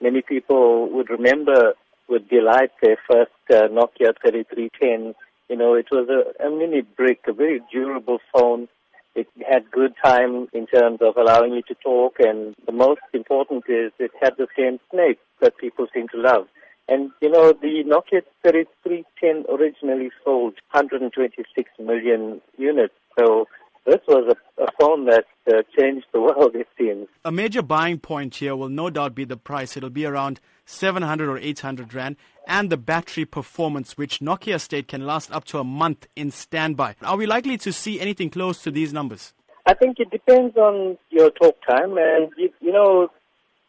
Many people would remember with delight their first uh, Nokia 3310. You know, it was a, a mini brick, a very durable phone. It had good time in terms of allowing you to talk, and the most important is it had the same snake that people seem to love. And you know, the Nokia 3310 originally sold 126 million units. So this was a, a phone that uh, changed the world, it seems. A major buying point here will no doubt be the price. It'll be around 700 or 800 Rand, and the battery performance, which Nokia state can last up to a month in standby. Are we likely to see anything close to these numbers? I think it depends on your talk time, and you, you know,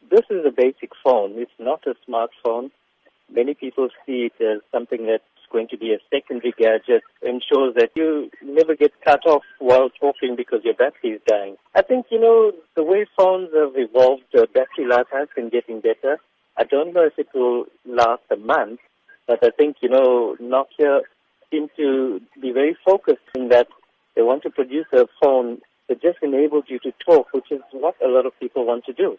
this is a basic phone. It's not a smartphone. Many people see it as something that's going to be a secondary gadget, ensures that you never get cut off while talking because your battery is dying. I think, you know, the way phones have evolved, uh, battery life has been getting better. I don't know if it will last a month, but I think, you know, Nokia seem to be very focused in that they want to produce a phone that just enables you to talk, which is what a lot of people want to do.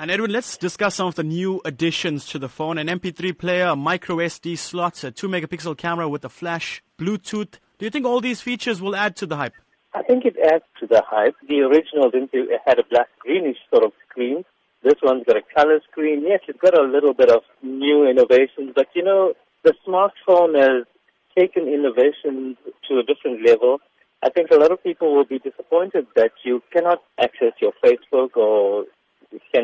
And Edwin, let's discuss some of the new additions to the phone. An MP3 player, a micro SD slot, a 2 megapixel camera with a flash, Bluetooth. Do you think all these features will add to the hype? I think it adds to the hype. The original didn't it had a black greenish sort of screen. This one's got a color screen. Yes, it's got a little bit of new innovations, but you know, the smartphone has taken innovations to a different level. I think a lot of people will be disappointed that you cannot access your Facebook or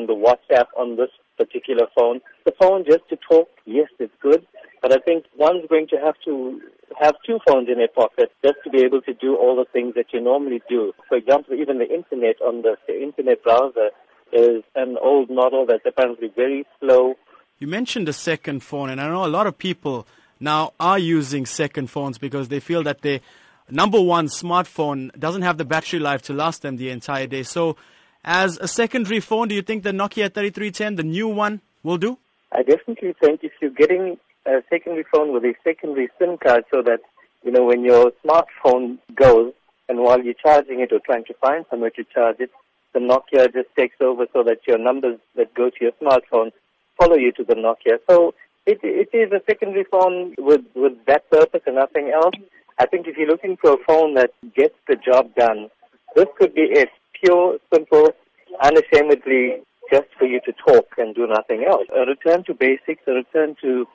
the WhatsApp on this particular phone. The phone just to talk, yes, it's good, but I think one's going to have to have two phones in their pocket just to be able to do all the things that you normally do. For example, even the internet on the, the internet browser is an old model that's apparently very slow. You mentioned a second phone, and I know a lot of people now are using second phones because they feel that their number one smartphone doesn't have the battery life to last them the entire day. So as a secondary phone, do you think the Nokia 3310, the new one, will do? I definitely think if you're getting a secondary phone with a secondary SIM card so that, you know, when your smartphone goes and while you're charging it or trying to find somewhere to charge it, the Nokia just takes over so that your numbers that go to your smartphone follow you to the Nokia. So it, it is a secondary phone with, with that purpose and nothing else. I think if you're looking for a phone that gets the job done, this could be it pure, simple, unashamedly just for you to talk and do nothing else. A return to basics, a return to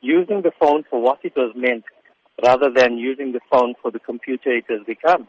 using the phone for what it was meant rather than using the phone for the computer it has become.